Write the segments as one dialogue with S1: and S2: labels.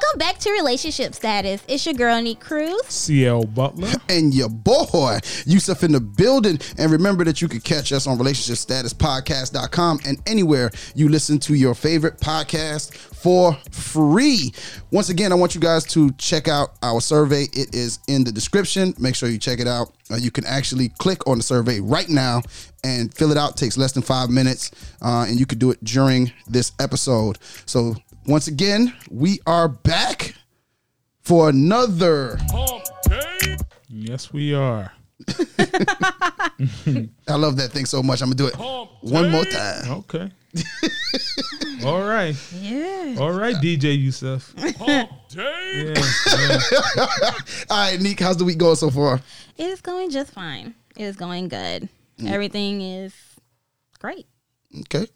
S1: Welcome back to Relationship Status. It's your girl, Neek Cruz.
S2: CL Butler.
S3: and your boy Yusuf in the building. And remember that you can catch us on relationshipstatuspodcast.com and anywhere you listen to your favorite podcast for free. Once again, I want you guys to check out our survey. It is in the description. Make sure you check it out. Uh, you can actually click on the survey right now and fill it out. It takes less than five minutes, uh, and you could do it during this episode. So once again, we are back for another
S2: Yes, we are.
S3: I love that thing so much. I'm gonna do it one more time.
S2: Okay. All right.
S1: Yeah.
S2: All right, DJ Yusuf. Yeah, yeah.
S3: All right, Neek, how's the week going so far?
S1: It is going just fine. It is going good. Mm. Everything is great.
S3: Okay,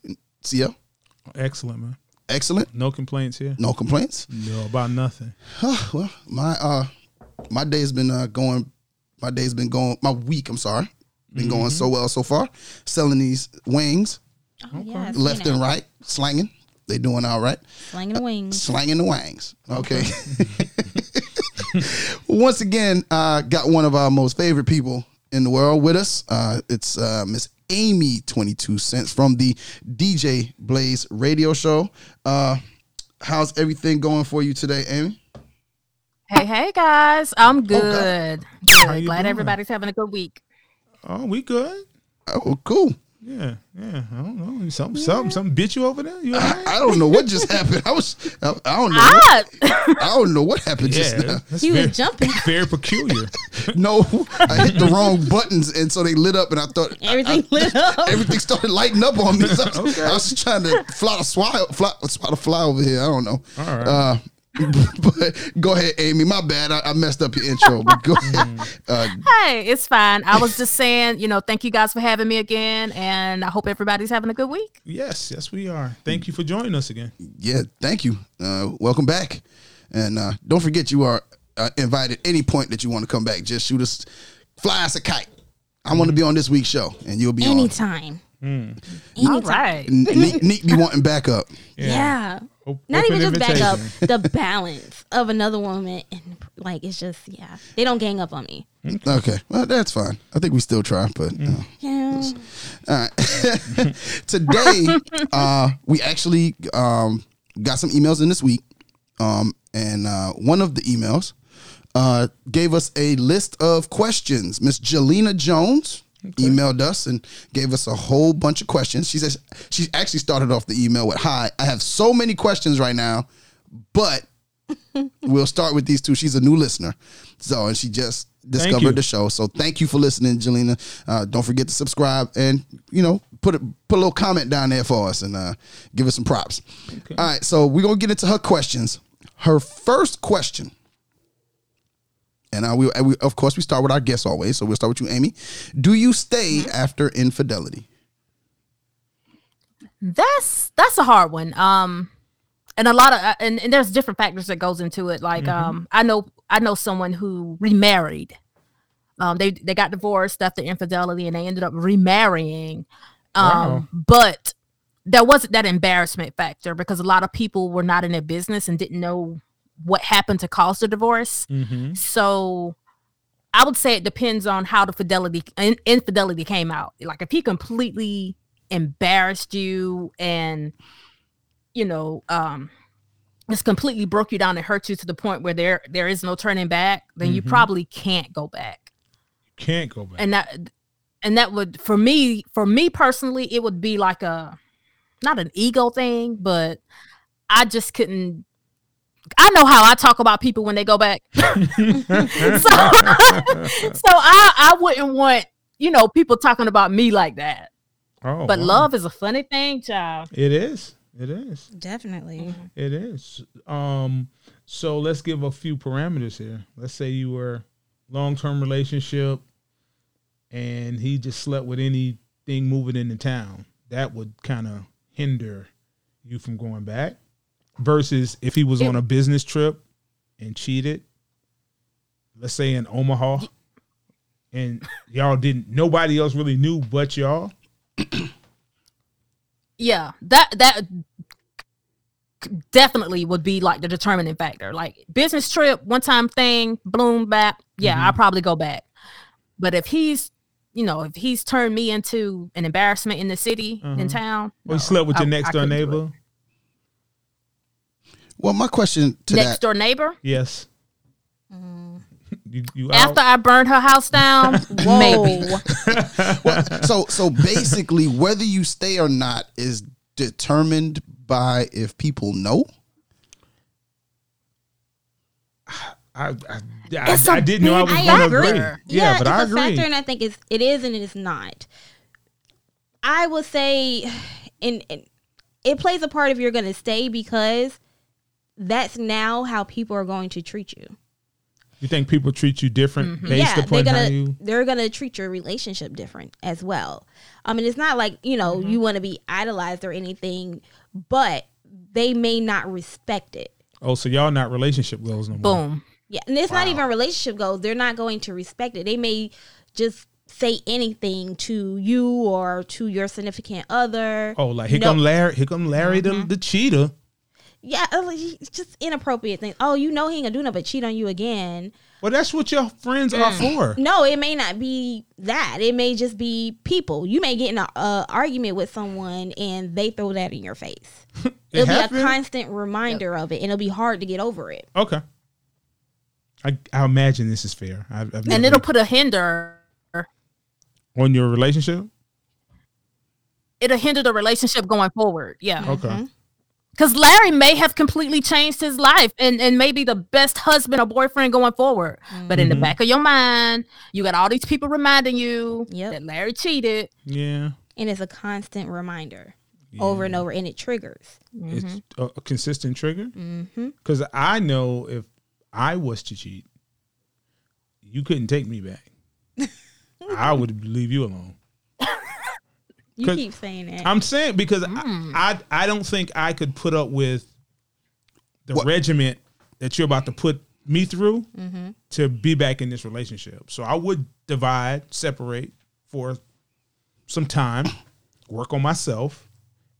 S3: See ya.
S2: Excellent, man.
S3: Excellent.
S2: No complaints here.
S3: No complaints.
S2: No, about nothing.
S3: well, my uh, my day's been uh going. My day's been going. My week, I'm sorry, been going so well so far. Selling these wings
S1: Oh, yeah.
S3: Left and right, slanging. They doing all right.
S1: Slanging the wings.
S3: slanging the wangs. Okay. Once again, uh, got one of our most favorite people in the world with us. Uh, it's uh, Miss Amy Twenty Two Cents from the DJ Blaze Radio Show. Uh, how's everything going for you today, Amy?
S4: Hey, hey guys, I'm good.
S2: How
S4: Good. Glad
S2: doing?
S4: everybody's having a good week.
S2: Oh, we good.
S3: Oh, cool.
S2: Yeah, yeah. I don't know. Something, something, something bit you over there. You all right?
S3: I don't know what just happened. I was, I, I don't know.
S4: Ah,
S3: What, I don't know what happened just now.
S2: Yeah, that's
S1: He was
S2: very,
S1: jumping.
S2: very peculiar.
S3: No, I hit the wrong buttons, and so they lit up, and I thought
S1: Everything lit up.
S3: everything started lighting up on me. So I, was, I was trying to fly a fly, fly, spot a fly over here. I don't know.
S2: All right.
S3: Uh, but go ahead, Amy. My bad. I, I messed up your intro. But go ahead. Uh,
S4: hey, it's fine. I was just saying, you know, thank you guys for having me again, and I hope everybody's having a good week.
S2: yes, yes, we are. Thank you for joining us again.
S3: yeah, thank you. Uh, welcome back. And uh, don't forget, you are uh, invited any point that you want to come back. Just shoot us, fly us a kite. I want to be on this week's show, and you'll be
S1: Anytime.
S4: All
S1: Anytime.
S4: right.
S3: on. Neek, Neek be wanting backup.
S1: Yeah.
S2: O-
S1: Not even just back up. The balance of another woman and like it's just yeah. They don't gang up on me.
S3: Okay, well that's fine. I think we still try, but uh,
S1: Yeah.
S3: All right. Today, uh, we actually um, got some emails in this week. Um, and uh, one of the emails uh, gave us a list of questions. Miss Jelena Jones emailed us and gave us a whole bunch of questions. She says she actually started off the email with Hi, I have so many questions right now, but we'll start with these two. She's a new listener. So, and she just discovered the show. So thank you for listening, Jelena. Uh, don't forget to subscribe and, you know, put a, put a little comment down there for us and uh, give us some props. All right. So we're to get into her questions. Her first question, and I will, we, of course, we start with our guests always. So we'll start with you, Amy. Do you stay after infidelity?
S4: That's that's a hard one. Um, and a lot of uh, and, and there's different factors that goes into it. Like um, I know I know someone who remarried. Um, they they got divorced after infidelity and they ended up remarrying. Um,
S2: Wow.
S4: but there wasn't that embarrassment factor because a lot of people were not in their business and didn't know what happened to cause the divorce.
S2: Mm-hmm.
S4: So I would say it depends on how the fidelity in, infidelity came out. Like if he completely embarrassed you and you know um just completely broke you down and hurt you to the point where there there is no turning back, then you
S2: Mhm.
S4: probably can't go back.
S2: Can't go back.
S4: And that and that would for me for me personally it would be like a not an ego thing, but I just couldn't I know how I talk about people when they go back. so, so I I wouldn't want you know people talking about me like that.
S2: oh,
S4: But
S2: wow.
S4: love is a funny thing, child.
S2: It is. It is.
S1: Definitely.
S2: It is. Um, so let's give a few parameters here. Let's say you were long term relationship and he just slept with anything moving into town. That would kind of hinder you from going back. Versus if he was
S4: It-
S2: on a business trip and cheated, let's say in Omaha, and y'all didn't nobody else really knew but y'all.
S4: Yeah, that that definitely would be like the determining factor. Like business trip, one time thing, bloom back. Yeah,
S2: Mm-hmm.
S4: I'll probably go back. But if he's, you know, if he's turned me into an embarrassment in the city, in town,
S2: Well, you
S4: no,
S2: slept with your next
S4: I
S2: door neighbor.
S3: Well, my question to
S4: Next
S3: that
S4: door neighbor.
S2: Yes.
S4: Mm.
S2: You, you out?
S4: After I burned her house down, maybe.
S3: so so basically whether you stay or not is determined by if people know
S2: I, I, I,
S4: It's
S2: I
S4: a
S2: didn't know I was
S4: big
S2: going to agree.
S4: Yeah,
S2: Yeah, but
S1: it's
S2: I
S1: a
S2: agree.
S1: factor, and I think it's it is and it is not. I would say, and, and it plays a part if you're going to stay because that's now how people are going to treat you.
S2: You think people treat you different
S1: Mm-hmm. yeah, they're
S2: upon
S1: gonna
S2: you?
S1: they're gonna treat your relationship different as well. I mean, it's not like you know
S2: Mm-hmm.
S1: you want to be idolized or anything, but they may not respect it.
S2: Oh, so y'all not relationship goals no more?
S4: Boom.
S1: Yeah, and it's not even relationship goals. They're not going to respect it. They may just say anything to you or to your significant other.
S2: Oh, like here
S1: No-
S2: come Larry. Here come Larry,
S1: Mm-hmm.
S2: the, the cheater.
S1: Yeah, it's just inappropriate things. Oh, you know he ain't gonna do nothing but cheat on you again.
S2: Well, that's what your friends are
S1: Mm.
S2: for.
S1: No, it may not be that. It may just be people. You may get in an uh, argument with someone and they throw that in your face. It'll be a constant reminder of it, and it'll be hard to get over it.
S2: Okay. I, I imagine this is fair. I, I've
S4: And it'll put a hinder.
S2: on your relationship.
S4: It'll hinder the relationship going forward. Yeah.
S2: Okay.
S4: Because Larry may have completely changed his life and, and maybe the best husband or boyfriend going forward. Mm. But in the mm-hmm. back of your mind, you got all these people reminding you
S1: Yep.
S4: that Larry cheated.
S2: Yeah.
S1: And it's a constant reminder over and over, and it triggers.
S2: It's mm-hmm. a, a consistent trigger.
S1: Mm-hmm.
S2: Because I know if I was to cheat, you couldn't take me back. I would leave you alone.
S1: You
S2: 'Cause
S1: keep saying that.
S2: I'm saying because
S1: Mm.
S2: I, I I don't think I could put up with the
S3: What-
S2: regiment that you're about to put me through
S1: Mm-hmm.
S2: to be back in this relationship. So I would divide, separate for some time, work on myself,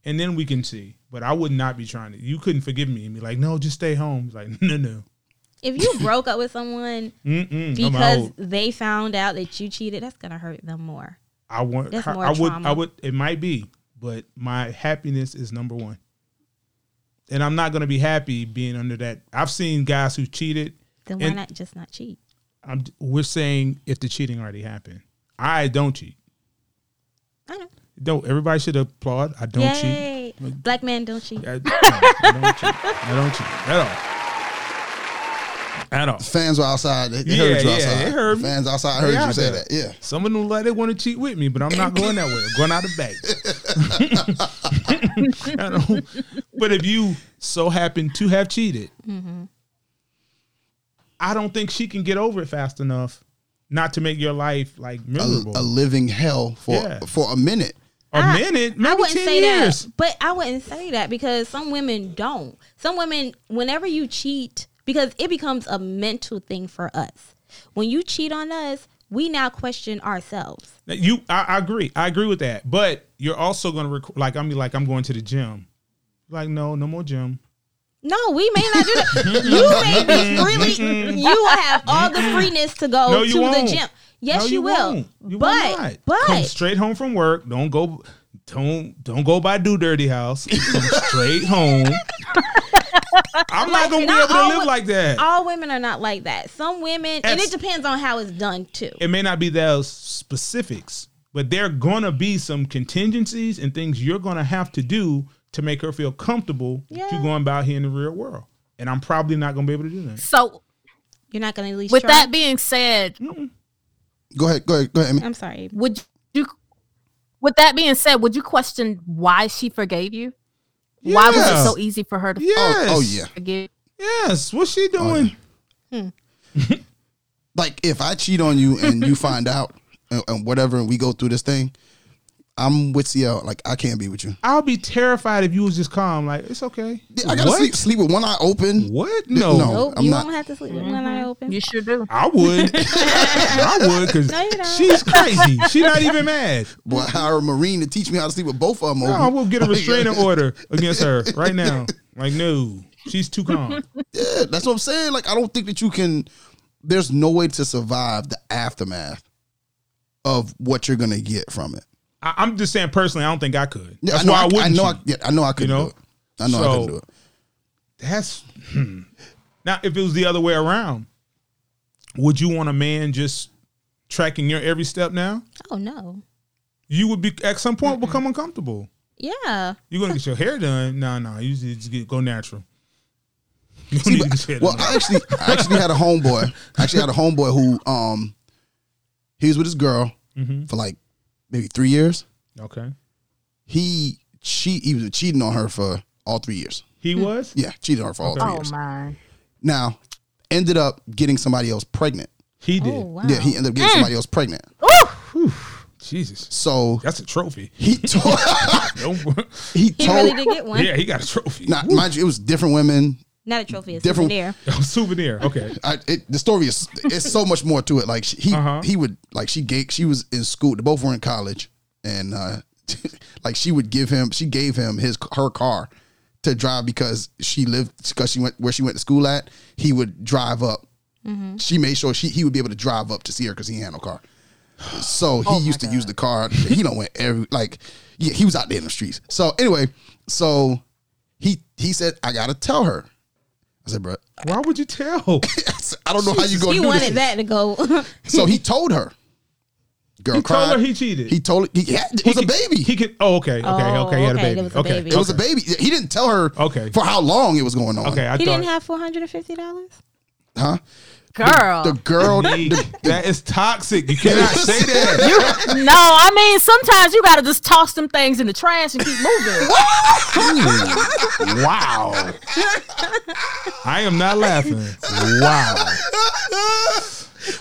S2: and then we can see. But I would not be trying to. You couldn't forgive me and be like, no, just stay home. Like, no, no.
S1: if you broke up with someone
S2: Mm-mm,
S1: because they found out that you cheated, that's gonna hurt them more.
S2: I want.
S1: That's
S2: her-
S1: more
S2: I would. I would. It might be, but my happiness is number one. And I'm not gonna be happy being under that. I've seen guys who cheated.
S1: Then why not just not cheat?
S2: I'm. We're saying if the cheating already happened. I don't cheat.
S1: I know.
S2: Don't. Everybody should applaud. I don't cheat.
S1: Black man don't cheat.
S2: I, I don't cheat. I don't cheat at all. At all.
S3: fans were outside they, they
S2: Yeah,
S3: heard you
S2: yeah,
S3: outside
S2: they heard me.
S3: fans outside heard you say that yeah
S2: Some of them like they want to cheat with me, but I'm not going that way. I'm going out the back. I don't- but if you so happen to have cheated, mm-hmm. I don't think she can get over it fast enough not to make your life like
S3: a,
S2: miserable.
S3: a living hell for
S2: Yeah.
S3: for a minute
S2: A
S1: I-
S2: minute, maybe
S1: I wouldn't
S2: 10
S1: say
S2: years.
S1: that, but I wouldn't say that because some women don't. Some women, whenever you cheat, because it becomes a mental thing for us. When you cheat on us, we now question ourselves.
S2: Now, You, I, I agree. I agree with that. But you're also going to rec- like I'm like I'm going to the gym. Like no, no more gym.
S1: No, we may not do that. you may be freely. You will have all the freeness to go
S2: No, you
S1: to
S2: won't.
S1: the gym. Yes,
S2: No,
S1: you, will.
S2: won't. You will
S1: but
S2: not.
S1: but
S2: come straight home from work. Don't go. Don't don't go by do dirty house. Come straight home. I'm not gonna be
S1: not
S2: able to live
S1: wo-
S2: like that.
S1: all women are not like that. Some women, and it depends on how it's done too.
S2: it may not be those specifics, but there are gonna be some contingencies and things you're gonna have to do to make her feel comfortable that
S1: Yeah.
S2: you're going about here in the real world. And I'm probably not gonna be able to do that.
S4: So
S1: You're not going to at least
S4: with
S1: try?
S4: that being said,
S3: go ahead go ahead go ahead Amy.
S1: I'm sorry.
S4: would you with that being said, would you question why she forgave you? Why was it so easy for her to
S2: Yes.
S3: oh yeah
S4: forgive?
S2: Yes. What's she oh, doing? Hmm.
S3: like if I cheat on you and you find out and, and whatever and we go through this thing, I'm with CL. Like I can't be with you.
S2: I'll be terrified if you was just calm. Like it's okay.
S3: I gotta
S2: what?
S3: sleep sleep with one eye open.
S2: What? No.
S3: No.
S1: Nope,
S3: I'm
S1: you
S3: not-
S1: won't have to sleep with one eye open.
S4: You sure do.
S2: I would. I would because
S1: No, you don't.
S2: she's crazy. She's not even mad.
S3: Boy, hire a marine to teach me how to sleep with both of them.
S2: No, I will get a restraining order against her right now. Like no, she's too calm.
S3: Yeah, that's what I'm saying. Like, I don't think that you can. There's no way to survive the aftermath of what you're gonna get from it.
S2: I, I'm just saying personally, I don't think I could.
S3: Yeah,
S2: That's
S3: I know.
S2: why I,
S3: I,
S2: wouldn't.
S3: I know. I, yeah, I know. I couldn't
S2: know?
S3: do it. I know. I couldn't do it.
S2: That's hmm. now if it was the other way around, would you want a man just tracking your every step? Now
S1: Oh no.
S2: you would be at some point become uncomfortable.
S1: Yeah.
S2: You're gonna get your hair done. No, no, you just get go natural. You
S3: See,
S2: need
S3: but-
S2: to get
S3: well. I actually, I actually had a homeboy. I actually had a homeboy who, um, he was with his girl
S2: Mm-hmm.
S3: for like maybe three years.
S2: okay,
S3: He cheat. He was cheating on her for all three years.
S2: he was.
S3: Yeah, cheated on her for all three
S4: Oh
S3: years.
S4: my.
S3: Now, ended up getting somebody else pregnant.
S2: He did.
S1: Oh wow.
S3: Yeah, he ended up getting
S4: Mm.
S3: somebody else pregnant.
S2: Jesus,
S3: So
S2: that's a trophy.
S3: he told.
S2: Don't-
S3: he
S1: he
S3: told.
S1: really did get one.
S2: yeah, he got a trophy.
S3: Now, mind you, it was different women.
S1: Not a trophy, a
S3: Different-
S1: souvenir.
S2: souvenir. Okay.
S3: I, it, the story is it's so much more to it. Like she, he
S2: Uh-huh.
S3: he would like she gave she was in school. They both were in college, and uh, like she would give him she gave him his her car to drive because she lived because she went where she went to school at. He would drive up. She made sure she he would be able to drive up to see her because he had no car. So he used to use the car. He don't went every like yeah he was out there in the streets. So anyway, so he he said I gotta tell her. I said, bro,
S2: Why would you tell?
S3: I don't know how you gonna
S1: He
S3: do
S1: wanted
S3: this.
S1: that to go.
S3: So he told her. Girl
S2: He
S3: cried.
S2: told her he cheated.
S3: He told he had, it was
S2: He
S3: a baby.
S2: He could. Oh, okay, okay,
S1: Oh,
S2: okay. He had a
S1: okay,
S2: baby.
S1: there was a
S2: okay,
S1: baby.
S3: it was a baby. He didn't tell her
S2: Okay.
S3: for how long it was going on.
S2: Okay, I
S1: he
S2: thought.
S1: didn't have four hundred and fifty dollars.
S3: Huh?
S4: Girl.
S3: The girl the-
S2: that is toxic. You cannot say that.
S4: You, no, I mean sometimes you gotta just toss them things in the trash and keep moving.
S2: wow. I am not laughing. Wow.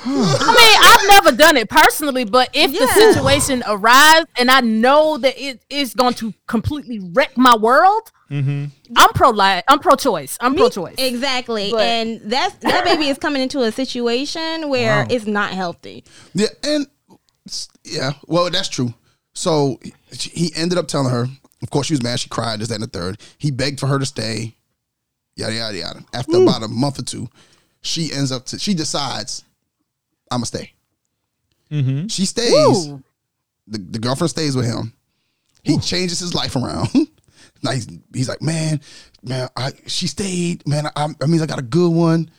S4: I mean, I've never done it personally, but if the situation arrives and I know that it is going to completely wreck my world,
S2: Mm-hmm.
S4: I'm pro life. I'm pro choice. I'm pro choice.
S1: Exactly.
S4: But-
S1: and that's that baby is coming into a situation where
S2: Wow.
S1: it's not healthy.
S3: Yeah, and yeah, well, that's true. So he- he ended up telling her. Of course, she was mad. She cried. This, that, and the third. He begged for her to stay. Yada yada yada. After about a month or two, she ends up to. She decides, I'm gonna stay.
S2: Mm-hmm.
S3: She stays.
S4: Ooh.
S3: The, the girlfriend stays with him. He changes his life around. now he's, he's like, man, man, I, she stayed. Man, I, I mean, I got a good one,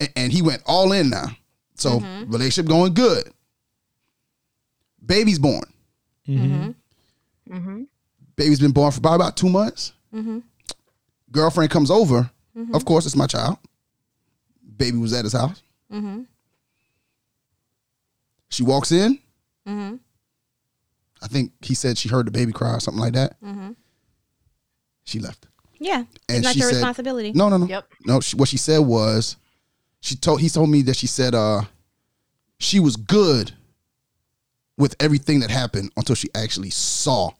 S3: and, and he went all in now. So mm-hmm. relationship going good. Baby's born. Mm-hmm. Mm-hmm. Baby's been born for about about two months. Girlfriend comes over. Of course, it's my child. Baby was at his house. She walks in. I think he said she heard the baby cry or something like that. She left.
S1: Yeah.
S3: And
S1: it's not
S3: she
S1: your
S3: said-
S1: responsibility.
S3: No, no, no.
S4: Yep.
S3: No, she, what she said was, she told he told me that she said uh, she was good with everything that happened until she actually saw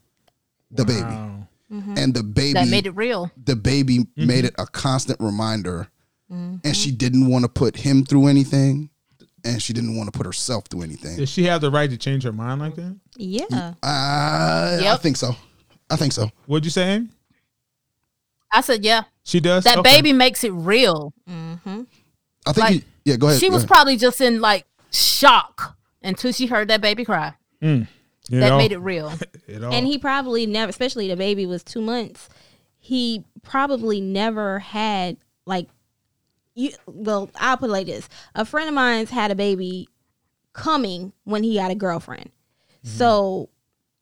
S3: the baby,
S2: Wow.
S3: and the baby
S4: That made it real.
S3: the baby
S2: Mm-hmm.
S3: made it a constant reminder, and she didn't want to put him through anything, and she didn't want to put herself through anything.
S2: Does she have the right to change her mind like that?
S1: Yeah.
S3: Uh, I
S4: Yep.
S3: think so. I think so.
S2: What'd you say? Amy?
S4: I said, yeah,
S2: She does.
S4: that
S2: Okay.
S4: baby makes it real.
S3: I think.
S4: Like,
S3: he, yeah, go ahead.
S4: She
S3: go
S4: was
S3: ahead.
S4: probably just in like shock until she heard that baby cry.
S2: You
S4: That
S2: know,
S4: made it real.
S2: it all.
S1: And he probably never, especially the baby was two months. He probably never had like you. Well, I'll put it like this: a friend of mine's had a baby coming when he had a girlfriend, mm-hmm. so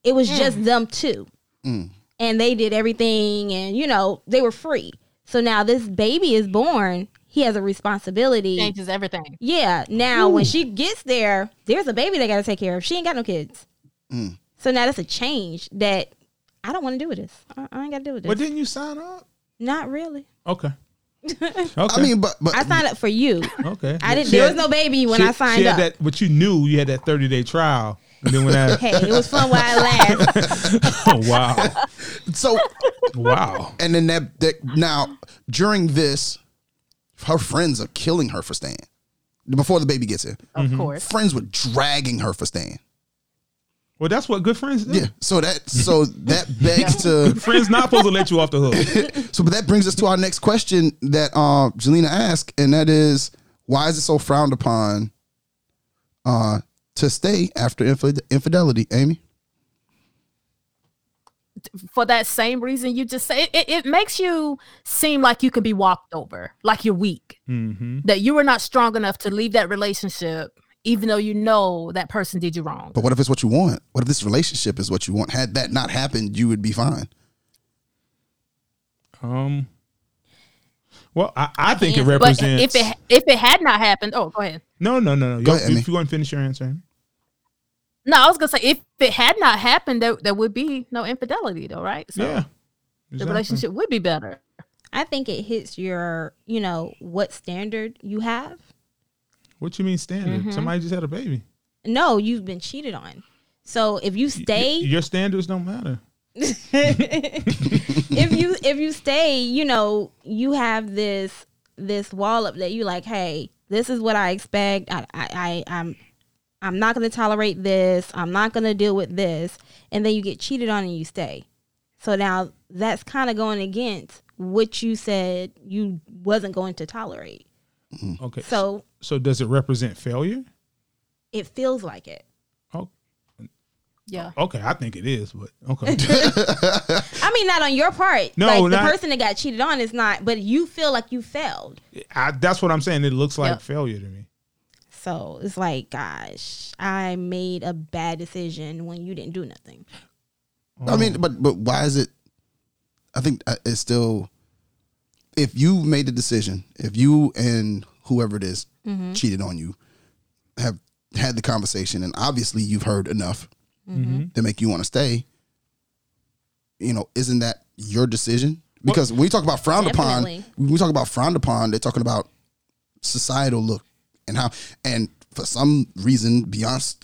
S1: it was just mm. them two, mm. and they did everything, and you know they were free. So now this baby is born. He has a responsibility.
S4: Changes everything.
S1: Yeah. Now when she gets there, there's a baby they got to take care of. She ain't got no kids. Mm. So now that's a change that I don't want to do with this. I, I ain't got to do with this.
S2: but didn't you sign up?
S1: Not really.
S2: Okay. Okay.
S3: I mean, but but
S1: I signed up for you.
S2: okay.
S1: I didn't.
S2: She
S1: There
S2: had-
S1: was no baby when
S2: she-
S1: I signed
S2: she had
S1: up.
S2: That, but you knew you had that thirty day trial, and then when I,
S1: Hey, it was fun while it lasted.
S2: oh, wow.
S3: so
S2: Wow.
S3: and then that, that now during this, her friends are killing her for staying. Before the baby gets here,
S4: Of mm-hmm. course.
S3: friends were dragging her for staying.
S2: Well, that's what good friends do.
S3: Yeah. So that so that begs to
S2: Friends not supposed to let you off the hook.
S3: so but that brings us to our next question that uh Jelena asked, and that is why is it so frowned upon uh to stay after infid- infidelity, Amy?
S4: for that same reason you just say it, it, it makes you seem like you can be walked over like you're weak
S2: hmm
S4: that you were not strong enough to leave that relationship even though you know that person did you wrong
S3: But what if it's what you want? What if this relationship is what you want? Had that not happened, you would be fine.
S2: Um. Well, I, I think it
S1: answer.
S4: but
S2: represents.
S4: if it if it had not happened oh go ahead
S2: no, no, no, no.
S3: Go
S2: Yo,
S3: ahead,
S2: if you want to finish your answer,
S4: no i was gonna say if it had not happened there, there would be no infidelity though right so
S2: yeah.
S4: the relationship would be better
S1: I think it hits your, you know, what standard you have.
S2: What you mean standard?
S4: Mm-hmm.
S2: Somebody just had a baby.
S1: No, you've been cheated on. So if you
S2: Y-
S1: stay,
S2: your standards don't matter.
S1: if you if you stay, you know, you have this this wall up that you like, hey, this is what I expect. I I, I I'm I'm not gonna tolerate this. I'm not gonna deal with this. And then you get cheated on and you stay. So now that's kind of going against what you said you wasn't going to tolerate.
S2: Okay.
S1: So
S2: so does it represent failure?
S1: it feels like it.
S2: Oh,
S4: yeah
S2: okay. I think it is, but okay.
S1: I mean, not on your part.
S2: No,
S1: like the person that got cheated on is not, but you feel like you failed.
S2: I, that's what I'm saying. It looks like
S4: Yep.
S2: failure to me.
S1: So it's like, gosh, I made a bad decision when you didn't do nothing.
S3: I mean, but but why is it? I think uh, it's still. If you made the decision, if you and whoever it is mm-hmm. cheated on you, have had the conversation, and obviously you've heard enough mm-hmm. to make you want to stay. You know, isn't that your decision? Because when we talk about frowned
S1: Definitely.
S3: upon, when we talk about frowned upon, they're talking about societal look and how, and for some reason beyond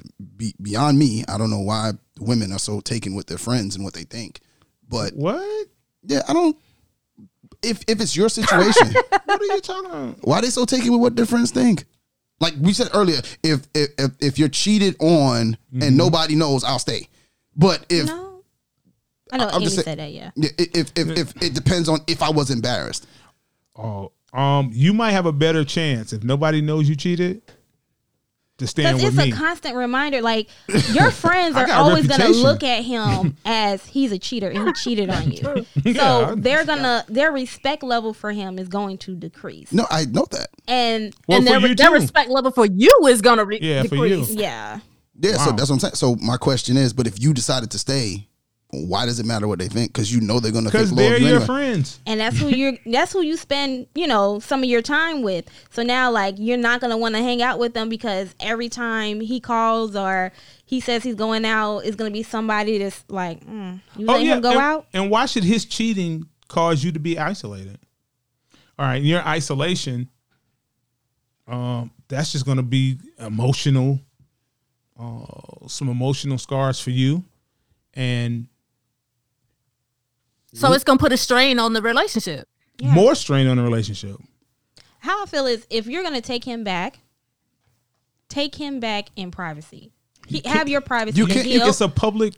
S3: beyond me, I don't know why women are so taken with their friends and what they think. But
S2: What?
S3: yeah, I don't. If if it's your situation,
S2: What are you talking about?
S3: why they so taken with what their friends think? Like we said earlier, if if if, if you're cheated on and nobody knows, I'll stay. But if
S1: no, I know
S3: I'm
S1: Amy
S3: just say-
S1: said that. Yeah,
S3: yeah, if, if if it depends on if I was embarrassed.
S2: Oh, um, you might have a better chance if nobody knows you cheated to stand
S1: because
S2: with
S1: it's
S2: me.
S1: a constant reminder. Like your friends are always gonna look at him as he's a cheater and he cheated on you. So
S2: Yeah,
S1: they're gonna their respect level for him is going to decrease.
S3: No, I know that.
S1: And
S2: Well,
S4: and
S2: for
S4: their, their respect level for you is gonna re-
S2: Yeah, for you.
S4: decrease.
S1: yeah,
S3: Yeah, so that's what I'm saying. So my question is, but if you decided to stay, why does it matter what they think? Because you know they're going to
S2: Because they're
S3: of you
S2: your
S3: anyway.
S2: friends.
S1: and that's who you're that's who you spend you know some of your time with so now like you're not gonna want to hang out with them because every time he calls or he says he's going out it's gonna be somebody that's like mm, you let him go
S2: and,
S1: out
S2: And why should his cheating cause you to be isolated? All right, your isolation, um, that's just going to be emotional, uh, some emotional scars for you, and
S4: So it's gonna put a strain on the relationship.
S1: Yeah.
S2: more strain on the relationship.
S1: how i feel is if you're gonna take him back take him back in privacy he, have your privacy
S3: You can't-
S1: deal.
S2: It's a public.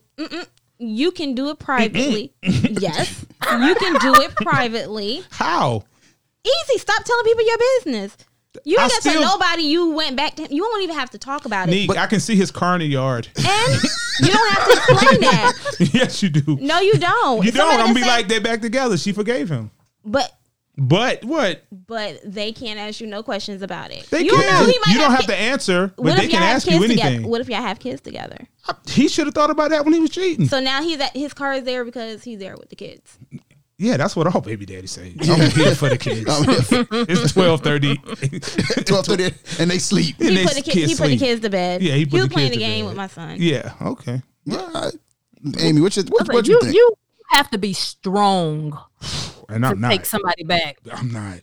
S1: you can do it privately yes you can do it privately
S2: How?
S1: easy stop telling people your business you
S2: I
S1: ain't got to
S2: still-
S1: tell nobody you went back to him. You won't even have to talk about it.
S2: Neek, I can see his car in the yard.
S1: And you don't have to explain that.
S2: yes, you do.
S1: No, you don't.
S2: You don't. I'm gonna be
S1: say-
S2: like, they're back together. She forgave him.
S1: but
S2: But what?
S1: but they can't ask you no questions about it.
S2: They
S1: you
S2: can.
S1: don't know. He might
S2: you don't have
S1: kids.
S2: to answer, but
S1: What
S2: they
S1: if
S2: can
S1: y'all have
S2: ask you
S1: kids
S2: anything.
S1: together? What if y'all have kids together?
S2: He should have thought about that when he was cheating.
S1: So now he's at his car is there because he's there with the kids.
S2: Yeah, that's what all baby daddies say. I'm here for the kids. it's twelve thirty.
S3: Twelve thirty, and they sleep.
S1: He
S2: And they
S1: put the
S2: kids
S1: kids. He put the kids to bed.
S2: Yeah, he put
S1: was
S2: the
S1: playing the game
S2: bed.
S1: with my son.
S2: Yeah. Okay.
S3: All right. Amy, what you what, what you,
S4: you
S3: think?
S4: you have to be strong
S2: And I'm not.
S4: take somebody back.
S2: I'm not.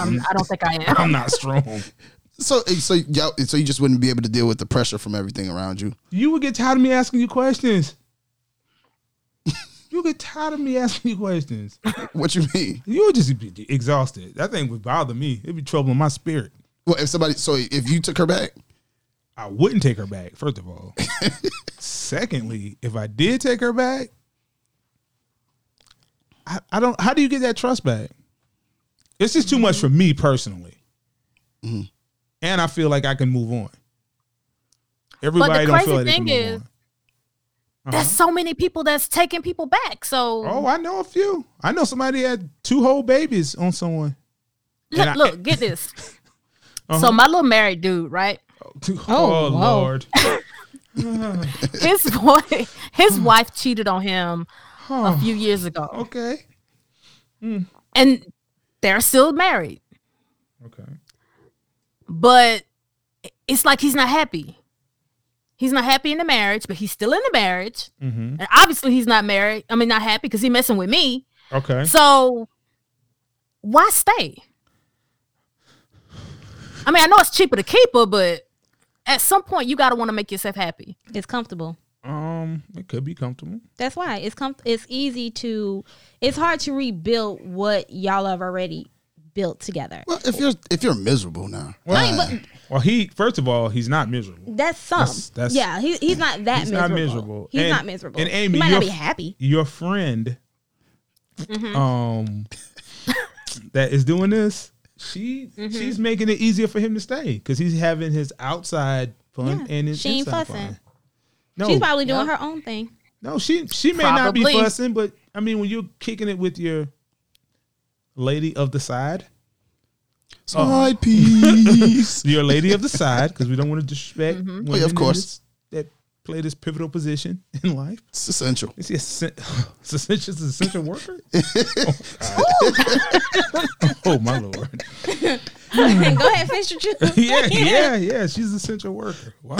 S4: I'm, I don't think I am.
S2: I'm not strong.
S3: so eh, so y'all, so you just wouldn't be able to deal with the pressure from everything around you.
S2: You would get tired of me asking you questions. You get tired of me asking you questions.
S3: What you mean?
S2: You would just be exhausted. That thing would bother me. It'd be trouble in my spirit.
S3: Well, if somebody, so if you took her back,
S2: I wouldn't take her back. First of all. Secondly, if I did take her back, I, I don't. How do you get that trust back? It's just too much for me personally,
S3: Mm-hmm.
S2: and I feel like I can move on. Everybody don't feel like they can
S4: thing
S2: move
S4: is-
S2: on.
S4: There's so many people that's taking people back. So
S2: Oh, I know a few. I know somebody had two whole babies on someone.
S4: look,
S2: I-
S4: look, get this.
S2: Uh-huh.
S4: So my little married dude, right?
S2: Oh,
S1: Oh.
S2: Lord.
S4: His boy, his wife cheated on him a few years ago,
S2: Okay.
S4: and they're still married.
S2: Okay.
S4: But it's like he's not happy. He's not happy in the marriage, but he's still in the marriage.
S2: Mm-hmm.
S4: And obviously, he's not married. I mean, not happy because he's messing with me.
S2: Okay.
S4: So why stay? I mean, I know it's cheaper to keep her, but at some point, you got to want to make yourself happy.
S1: It's comfortable.
S2: Um, it could be comfortable.
S1: That's why it's com- it's easy to it's hard to rebuild what y'all have already built together.
S3: Well, if you're if you're miserable now,
S2: Well,
S1: I mean,
S2: well, he first of all, he's not miserable.
S1: That's some.
S2: That's- that's-
S1: yeah, he, he's not that
S2: He's
S1: miserable.
S2: not miserable.
S1: He's
S2: And-
S1: not miserable.
S2: and Amy,
S1: he might
S2: you're
S1: not be happy.
S2: Your friend,
S1: Mm-hmm.
S2: um, that is doing this. She
S1: Mm-hmm.
S2: she's making it easier for him to stay because he's having his outside fun
S1: Yeah,
S2: and his
S1: she ain't
S2: inside
S1: fussing.
S2: fun. No,
S1: She's probably doing
S4: Yep.
S1: her own thing.
S2: no, she she may not be fussing, but I mean, when you're kicking it with your lady of the side,
S3: side oh. piece.
S2: your lady of the side, because we don't want to disrespect. Mm-hmm.
S3: Oh, yeah, of
S2: women in
S3: course.
S2: that play this pivotal position in life.
S3: It's essential.
S2: Is he a, sen- it's essential, it's essential worker? oh, oh, my lord!
S1: Go ahead, finish your truth.
S2: Yeah, yeah, yeah. She's an essential worker. Wow.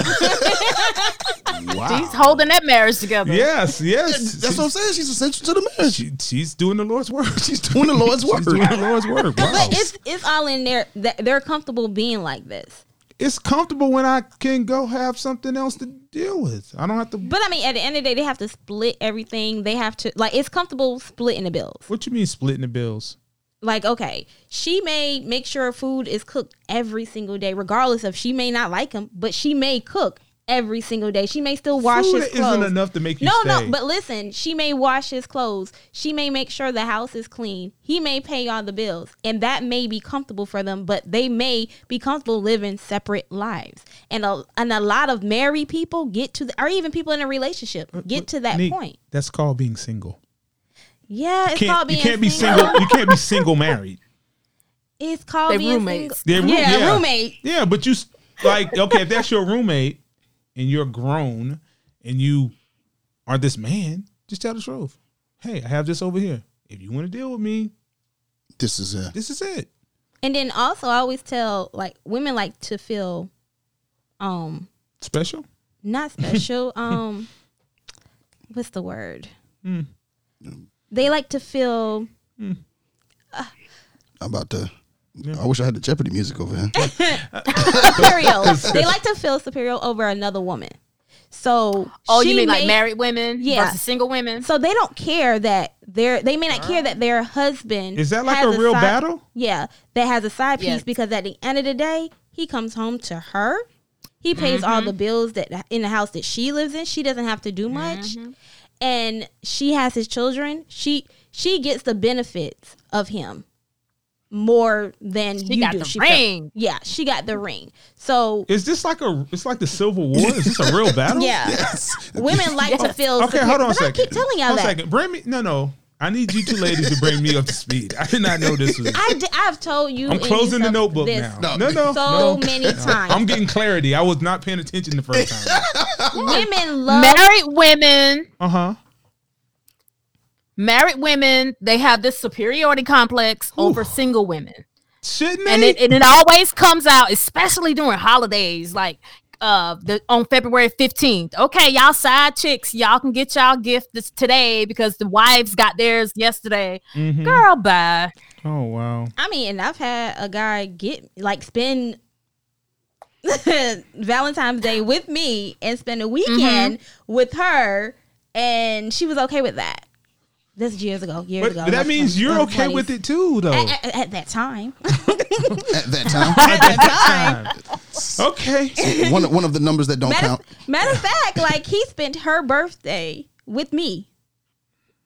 S2: wow.
S4: He's holding that marriage together.
S2: Yes, yes.
S3: That's what I'm saying. She's essential to the marriage.
S2: She, she's doing the Lord's work.
S3: She's doing the Lord's work.
S2: She's doing the Lord's work. Wow.
S1: But it's it's all in there. They're comfortable being like this.
S2: It's comfortable when I can go have something else to deal with. I don't have to.
S1: But I mean, at the end of the day, they have to split everything. They have to like it's comfortable splitting the bills.
S2: What you mean splitting the bills?
S1: Like, okay, she may make sure food is cooked every single day, regardless of she may not like him, but she may cook every single day. She may still wash
S2: Food
S1: his clothes.
S2: isn't enough to make you
S1: no,
S2: stay.
S1: no, but listen, she may wash his clothes. She may make sure the house is clean. He may pay all the bills, and that may be comfortable for them. But they may be comfortable living separate lives, and a and a lot of married people get to, the, or even people in a relationship get to that
S2: Neek,
S1: point.
S2: That's called being single.
S1: Yeah, it's
S2: Can't,
S1: called
S2: you can't be
S1: single.
S2: single. You can't be single married.
S1: It's called
S4: They
S1: being
S4: roommates.
S1: single.
S2: They're roo-
S1: yeah, roommate.
S2: Yeah, but you s- like okay if that's your roommate and you're grown and you are this man, just tell the truth. Hey, I have this over here. If you want to deal with me,
S3: This is it.
S2: this is it.
S1: And then also, I always tell like women like to feel, um,
S2: Special.
S1: not special. um, what's the word?
S2: Hmm.
S1: They like to feel.
S3: I'm about to. I wish I had the Jeopardy music over here.
S1: superior. they like to feel superior over another woman. So
S4: Oh,
S1: she
S4: you mean like married women
S1: Yeah.
S4: versus single women?
S1: So they don't care that their they may not care that their husband
S2: Is that like
S1: has
S2: a real
S1: side-
S2: battle?
S1: Yeah, that has a side piece
S4: Yes.
S1: because at the end of the day, he comes home to her. He pays all
S2: Mm-hmm.
S1: the bills that in the house that she lives in. She doesn't have to do much,
S2: Mm-hmm.
S1: and she has his children. She she gets the benefits of him more than
S4: She
S1: you
S4: got
S1: do.
S4: the
S1: She felt-
S4: ring.
S1: yeah, she got the ring. So
S2: Is this like a? It's like the Civil War. Is this a real battle?
S1: yeah,
S3: yes.
S1: women like to feel.
S2: Okay,
S1: superior-
S2: hold on a
S1: but
S2: second.
S1: I keep telling y'all
S2: Hold a
S1: that.
S2: second. Bring me. No, no. I need you two ladies to bring me up to speed. I did not know this was.
S1: I d- I've told you.
S2: I'm closing the notebook
S1: this
S2: now.
S3: No.
S2: No, no,
S1: So
S2: no.
S1: many times.
S2: I'm getting clarity. I was not paying attention the first time.
S1: Women love.
S4: married women,
S2: Uh huh.
S4: Married women, they have this superiority complex over single women.
S2: Shouldn't
S4: and it, and it always comes out, especially during holidays, like uh the on February 15th. Okay, y'all side chicks, y'all can get y'all gift this today because the wives got theirs yesterday.
S2: Mhm.
S4: Girl, bye.
S2: Oh wow.
S1: I mean, and I've had a guy get like spend Valentine's Day with me and spend a weekend
S2: Mm-hmm.
S1: with her, and she was okay with that. This is years ago. Years
S2: But
S1: ago.
S2: that
S1: like,
S2: means you're okay
S1: 20s.
S2: with it too, though.
S1: At, at- at that time.
S3: At that time.
S1: at that time.
S2: Okay.
S3: one one of the numbers that don't
S1: Matter,
S3: count.
S1: matter of fact, like he spent her birthday with me.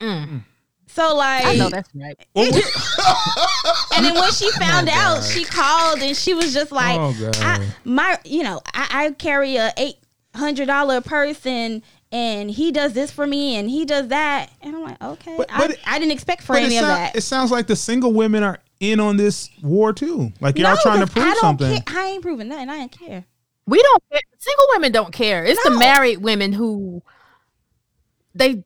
S1: Mm. Mm. So like,
S4: I know that's right. Oh.
S1: and then when she oh, found out, she called and she was just like,
S2: Oh,
S1: I, "My, you know, I, I carry a eight hundred dollar purse and." And he does this for me, and he does that, and I'm like, okay.
S2: But-
S1: I,
S2: it-
S1: I didn't expect for
S2: But it,
S1: any of that.
S2: it sounds like the single women are in on this war too. Like y'all
S1: No,
S2: trying to prove
S1: I don't
S2: something.
S1: Care. I ain't proving nothing. I didn't care.
S4: We don't care. Single women don't care. It's the married women who they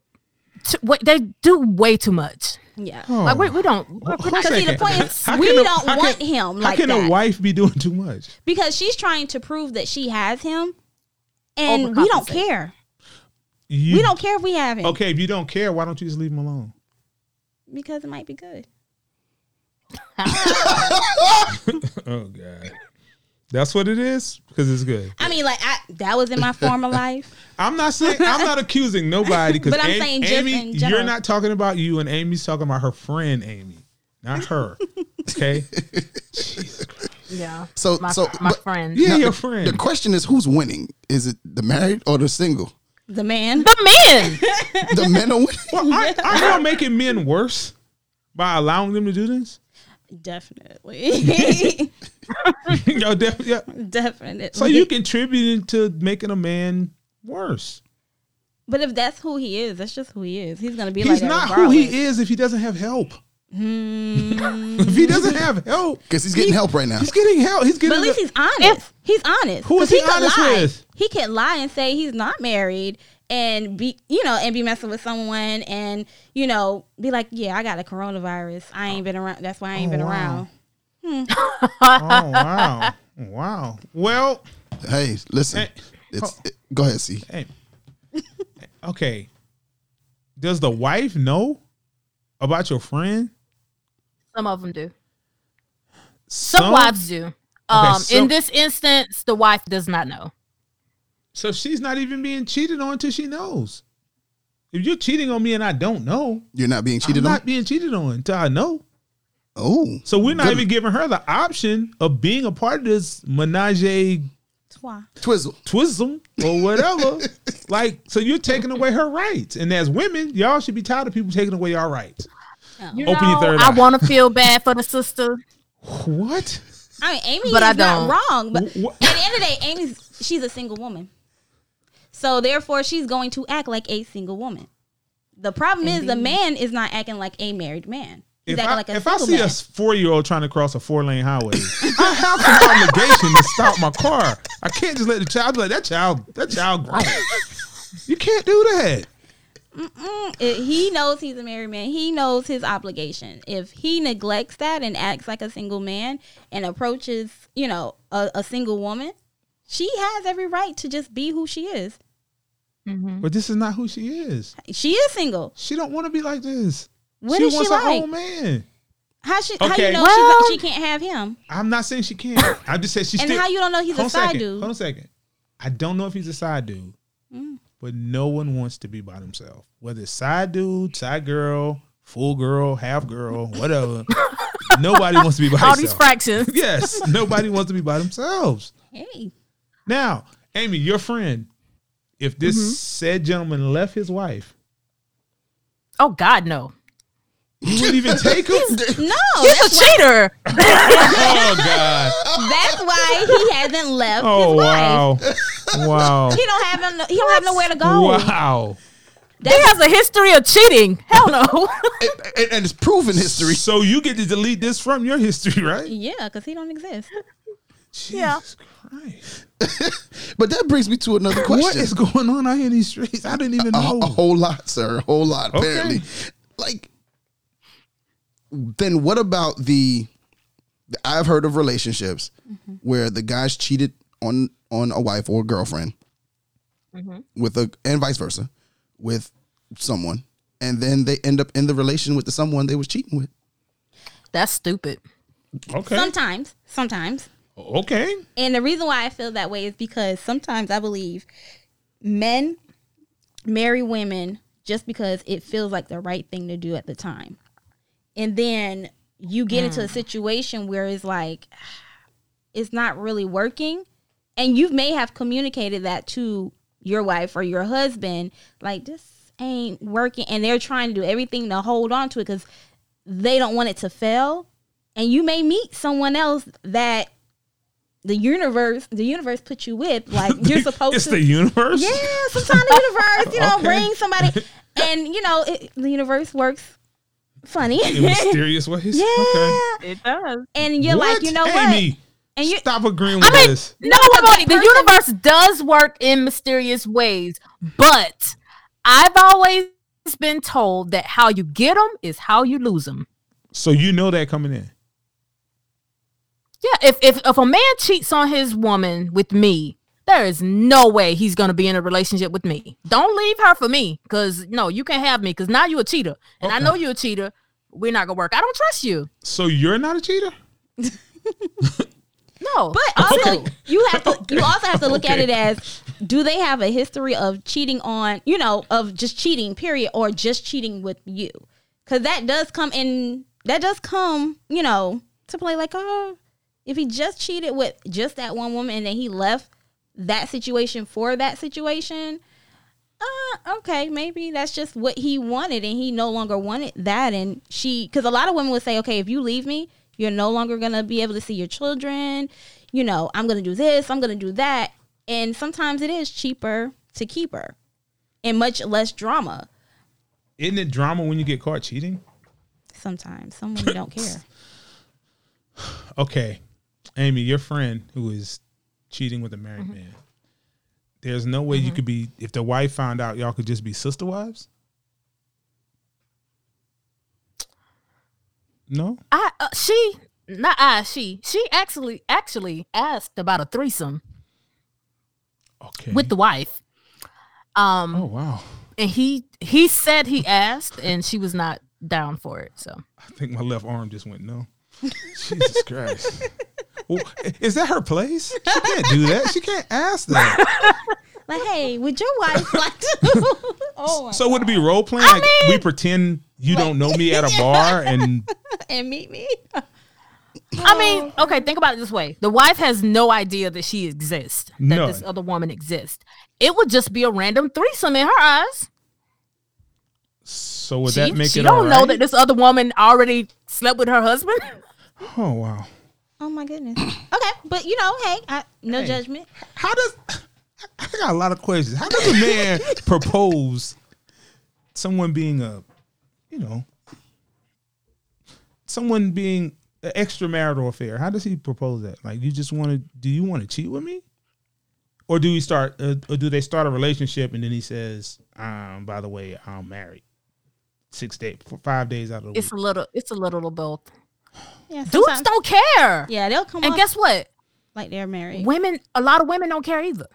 S4: t- wa- they do way too much.
S1: Yeah.
S2: Oh.
S4: Like we, we don't. We're, we're not,
S1: Because see, the point is, we
S2: a-
S1: don't
S2: how
S1: want
S2: can-
S1: him
S2: How
S1: like
S2: can
S1: that.
S2: a wife be doing too much?
S1: because she's trying to prove that she has him, and we don't care.
S2: You,
S1: We don't care if we have him
S2: Okay, if you don't care, why don't you just leave him alone?
S1: because it might be good.
S2: Oh God, that's what it is because it's good.
S1: I mean, like I that was in my former life.
S2: I'm not saying I'm not accusing nobody because
S1: But I'm
S2: Amy,
S1: saying just
S2: Amy,
S1: in
S2: you're not talking about you, and Amy's talking about her friend Amy, not her. Okay,
S4: yeah.
S3: So-
S4: my,
S3: so-
S4: my
S3: but-
S4: friend.
S2: yeah,
S3: Now,
S2: your
S3: the,
S2: friend.
S3: the question is, who's winning? Is it the married or the single?
S1: The man.
S4: The men.
S3: The men are winning.
S2: well, aren't, aren't y'all making men worse by allowing them to do this?
S1: Definitely.
S2: Y'all def- yeah.
S1: Definitely.
S2: So you contributing to making a man worse.
S1: But if that's who he is, that's just who he is. He's gonna be
S2: He's
S1: like that
S2: not who
S1: regardless.
S2: he is if he doesn't have help.
S1: Hmm.
S2: if he doesn't have help,
S3: Because he's getting help right now.
S2: he's getting help. He's
S1: But
S2: getting.
S1: at least he's honest. he's honest.
S2: Who is he
S1: could
S2: honest
S1: lie.
S2: with?
S1: He can lie and say he's not married and be, you know, and be messing with someone and you know be like, yeah, I got a coronavirus. I ain't been around. That's why I ain't
S2: Oh,
S1: been
S2: wow.
S1: around.
S2: oh wow, wow. Well,
S3: Hey, listen.
S2: Hey,
S3: It's it, go ahead, see.
S2: hey, okay. Does the wife know about your friend?
S4: Some of them do.
S2: Some,
S4: Some wives do. Um,
S2: so-
S4: in this instance, the wife does not know.
S2: So she's not even being cheated on until she knows. If you're cheating on me and I don't know,
S3: You're not being
S2: I'm
S3: cheated on.
S2: not being cheated on until I know.
S3: Oh,
S2: So we're not
S3: Good.
S2: even giving her the option of being a part of this menage a
S1: Twa.
S3: twizzle.
S2: twism or whatever. like, so you're taking away her rights. And as women, y'all should be tired of people taking away our rights. Oh.
S4: You
S2: Open your
S4: know,
S2: third
S4: I want to feel bad for the sister.
S2: What?
S1: I mean, Amy
S4: But
S1: is
S4: I
S1: not
S4: don't.
S1: wrong. But
S2: Wh- wh-
S1: at the end of the day, Amy's she's a single woman. So therefore, she's going to act like a single woman. The problem is the man is not acting like a married man. He's
S2: If I,
S1: like a
S2: if I see
S1: man.
S2: a four year old trying to cross a four lane highway, I have some obligation to stop my car. I can't just let the child be like that child. That child grown. You can't do that.
S1: Mm, it- he knows he's a married man. He knows his obligation. If he neglects that and acts like a single man and approaches, you know, a, a single woman, she has every right to just be who she is.
S2: But this is not who she is.
S1: She is single.
S2: She don't want to be like this.
S1: What
S2: she
S1: is she
S2: wants her
S1: like?
S2: own man.
S1: How she? How you know
S4: Well-
S1: she, she can't have him?
S2: I'm not saying she can't. I just said she
S1: And
S2: still.
S1: how you don't know he's
S2: Hold
S1: a side
S2: second.
S1: dude?
S2: Hold on a second. I don't know if he's a side dude,
S1: Mm.
S2: But no one wants to be by themselves. Whether it's side dude, side girl, full girl, half girl, whatever. nobody wants to be by
S4: All
S2: themselves.
S4: these fractions.
S2: yes, nobody wants to be by themselves.
S1: Hey,
S2: Now, Amy, your friend, if this
S1: Mm-hmm.
S2: said gentleman left his wife,
S4: Oh God, no.
S2: You wouldn't even take him.
S1: no,
S4: He's a cheater.
S2: oh God!
S1: that's why he hasn't left
S2: Oh
S1: his wife.
S2: wow! Wow!
S1: He don't have no, he don't have nowhere to go.
S2: Wow!
S4: He has a history of cheating. Hell no.
S3: and, and- and it's proven history.
S2: So you get to delete this from your history, right?
S1: Yeah, because he don't exist.
S4: Yeah.
S2: Jesus Christ.
S3: But that brings me to another question.
S2: What is going on out here in these streets? I didn't even
S3: a,
S2: know.
S3: a whole lot, sir. A whole lot,
S2: Okay.
S3: apparently. Like, then what about the? I've heard of relationships mm-hmm. where the guys cheated on on a wife or a girlfriend mm-hmm. with a and vice versa with someone, and then they end up in the relation with the someone they was cheating with.
S4: That's stupid.
S2: okay.
S1: Sometimes, sometimes.
S2: okay.
S1: And the reason why I feel that way is because sometimes I believe men marry women just because it feels like the right thing to do at the time. And then you get into a mm. situation where it's like it's not really working and you may have communicated that to your wife or your husband, like this ain't working, and they're trying to do everything to hold on to it because they don't want it to fail. And you may meet someone else that the universe, the universe put you with, like you're supposed to
S2: it's
S1: to.
S2: the universe.
S1: Yeah, sometimes the universe, you know,
S2: Okay.
S1: bring somebody, and you know, it, the universe works funny.
S2: In mysterious ways.
S1: yeah,
S2: Okay.
S4: It does.
S1: and you're like, you know what?
S2: Amy,
S1: And you,
S2: stop agreeing with
S4: I mean,
S2: this.
S4: no, wait, the universe does work in mysterious ways, but I've always been told that how you get them is how you lose them.
S2: So you know that coming in.
S4: Yeah, if if if a man cheats on his woman with me, there is no way he's gonna be in a relationship with me. Don't leave her for me, cause no, you can't have me, cause now you're a cheater, and I know you're a cheater. We're not gonna work. I don't trust you.
S2: So you're not a cheater?
S4: No,
S1: but also
S2: Okay.
S1: you have to, you also have to look at it as, do they have a history of cheating on, you know, of just cheating, period, or just cheating with you? Because that does come in, that does come, you know, to play. Like, oh, if he just cheated with just that one woman and then he left that situation for that situation, uh, okay, maybe that's just what he wanted and he no longer wanted that. And she, because a lot of women would say, okay, if you leave me, you're no longer going to be able to see your children. You know, I'm going to do this, I'm going to do that. And sometimes it is cheaper to keep her and much less drama.
S2: Isn't it drama when you get caught cheating?
S1: Sometimes some women don't care.
S2: Okay, Amy, your friend who is cheating with a married
S1: Mm-hmm.
S2: man. There's no way you could be if the wife found out y'all could just be sister wives. No,
S4: I uh, she not I she she actually actually asked about a threesome
S2: okay.
S4: with the wife. Um,
S2: oh wow,
S4: and he he said he asked, and she was not down for it. So
S2: I think my left arm just went no. Jesus Christ. Well, is that her place? She can't do that. She can't ask that.
S1: Like, hey, would your wife like to? oh, my
S2: So would it be role playing? Like we pretend you don't know me at a bar and
S1: and meet me.
S4: I mean, okay, think about it this way: the wife has no idea that she exists, that
S2: None.
S4: this other woman exists. It would just be a random threesome in her eyes.
S2: so would
S4: she
S2: that make
S4: she
S2: it She
S4: don't
S2: all
S4: know that this other woman already slept with her husband.
S2: Oh wow.
S1: Oh my goodness. Okay, but you know, hey, I, no
S2: Hey.
S1: judgment.
S2: How does I got a lot of questions. How does a man propose someone being a you know someone being an extramarital affair? How does he propose that? Like you just want to do you want to cheat with me? Or do we start uh, or do they start a relationship and then he says, um, by the way, I'm married. Six days, five days out of the
S4: it's a little, it's a little of both.
S1: Yeah,
S4: Dudes don't care.
S1: Yeah, they'll come
S4: And
S1: off
S4: guess what?
S1: like they're married.
S4: Women, a lot of women don't care either.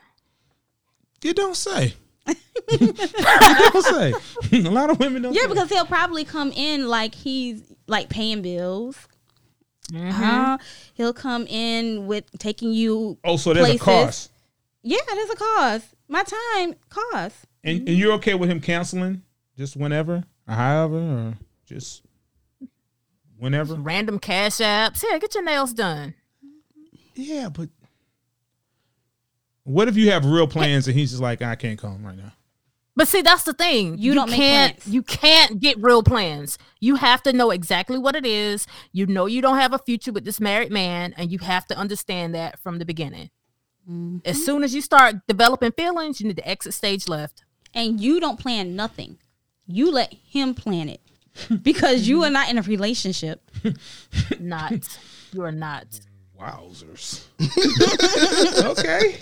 S2: You don't say. you don't say. a lot of women don't.
S1: Yeah,
S2: say.
S1: because he'll probably come in like he's like paying bills.
S4: Mm-hmm.
S1: Uh, he'll come in with taking you.
S2: oh, so there's
S1: places.
S2: a cost.
S1: Yeah, there's a cost. My time cost.
S2: And, and you're okay with him canceling just whenever, or however, or just whenever?
S4: Random cash apps. Yeah, get your nails done.
S2: Yeah, but what if you have real plans and he's just like, I can't come right now?
S4: But see, that's the thing.
S1: You don't
S4: can't.
S1: plans.
S4: You can't get real plans. You have to know exactly what it is. You know you don't have a future with this married man, and you have to understand that from the beginning.
S1: Mm-hmm.
S4: As soon as you start developing feelings, you need to exit stage left.
S1: And you don't plan nothing. You let him plan it because you are not in a relationship.
S4: Not. you are not.
S2: Wowzers. okay.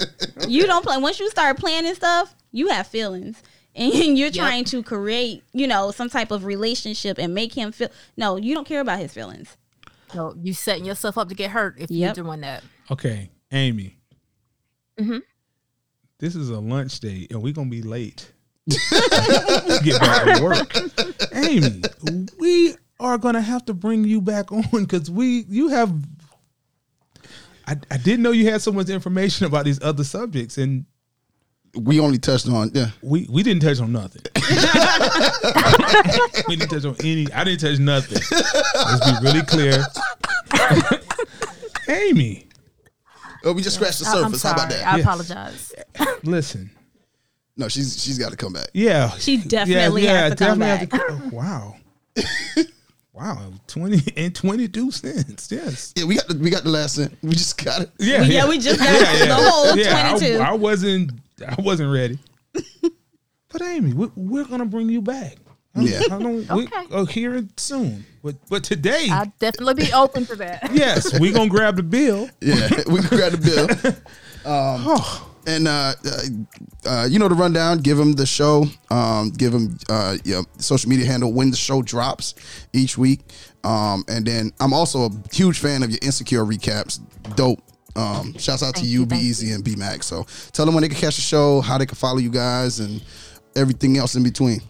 S1: You don't plan. Once you start planning stuff, you have feelings. And you're trying to create, you know, some type of relationship and make him feel. No, you don't care about his feelings.
S4: So you setting yourself up to get hurt if
S1: Yep.
S4: you're doing that.
S2: Okay, Amy.
S4: Mhm.
S2: This is a lunch date and we're going to be late. get back to work. Amy, we are going to have to bring you back on because we, you have. I, I didn't know you had so much information about these other subjects, and
S3: We only touched on yeah.
S2: we we didn't touch on nothing. we didn't touch on any. I didn't touch nothing. Let's be really clear. Amy,
S3: Oh, we just scratched the
S4: I- I'm
S3: surface. How about
S4: sorry.
S3: that?
S4: I
S2: Yeah.
S4: apologize.
S2: Listen.
S3: No, she's she's got to come back.
S2: Yeah.
S1: She definitely has to come
S2: definitely have to- oh, wow. wow. 20 and 22 cents. Yes.
S3: Yeah, we got the we got the last cent. We just got it.
S2: Yeah.
S1: Well, yeah, we just got the whole 22.
S2: I, I wasn't I wasn't ready. but Amy, we, we're gonna bring you back. I,
S3: Yeah.
S2: I don't we
S4: Okay.
S2: uh, hear it soon. But but today,
S4: I'd definitely be open to that.
S2: yes, we're gonna grab the bill.
S3: Yeah, we can grab the bill.
S2: Oh,
S3: And uh, uh, uh, you know the rundown. Give them the show. Um, give them uh, your social media handle when the show drops each week. Um, and then I'm also a huge fan of your insecure recaps. Dope. Um, shouts out to you,
S4: you,
S3: Be Easy and B Max. So tell them when they can catch the show, how they can follow you guys, and everything else in between.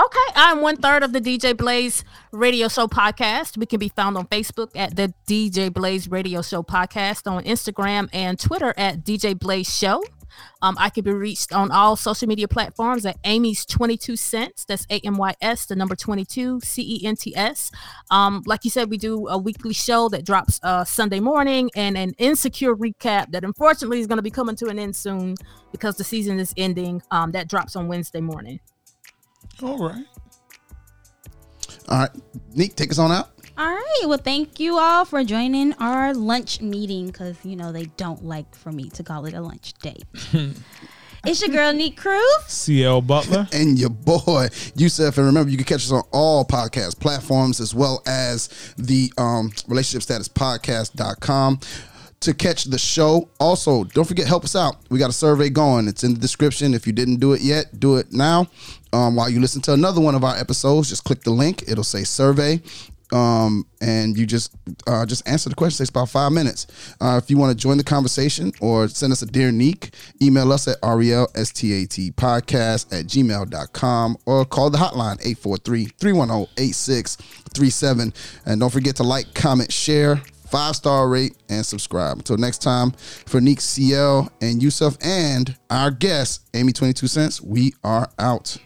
S4: Okay, I'm one third of the DJ Blaze Radio Show podcast. We can be found on Facebook at the DJ Blaze Radio Show podcast, on Instagram and Twitter at DJ Blaze Show. Um, I can be reached on all social media platforms at Amy's 22 Cents. That's A M Y S, the number 22, C E N T S. Um, like you said, we do a weekly show that drops uh, Sunday morning and an insecure recap that unfortunately is going to be coming to an end soon because the season is ending. Um, that drops on Wednesday morning.
S2: All right.
S3: All right, Neek, take us on out.
S1: All right. Well, thank you all for joining our lunch meeting because, you know, they don't like for me to call it a lunch date. it's your girl, Neek Cruz.
S2: CL Butler.
S3: and your boy Yusef. And remember, you can catch us on all podcast platforms as well as the um, relationship status podcast.com to catch the show. Also, don't forget, help us out. We got a survey going. It's in the description. If you didn't do it yet, do it now. Um, while you listen to another one of our episodes, just click the link. It'll say survey. Um, and you just uh, just answer the question. It takes about five minutes. Uh, if you want to join the conversation or send us a dear Neek, email us at relstat podcast at gmail.com or call the hotline 843-310-8637. And don't forget to like, comment, share, five star rate, and subscribe. Until next time, for Neek CL and Yusuf and our guest, Amy 22 Cents, we are out.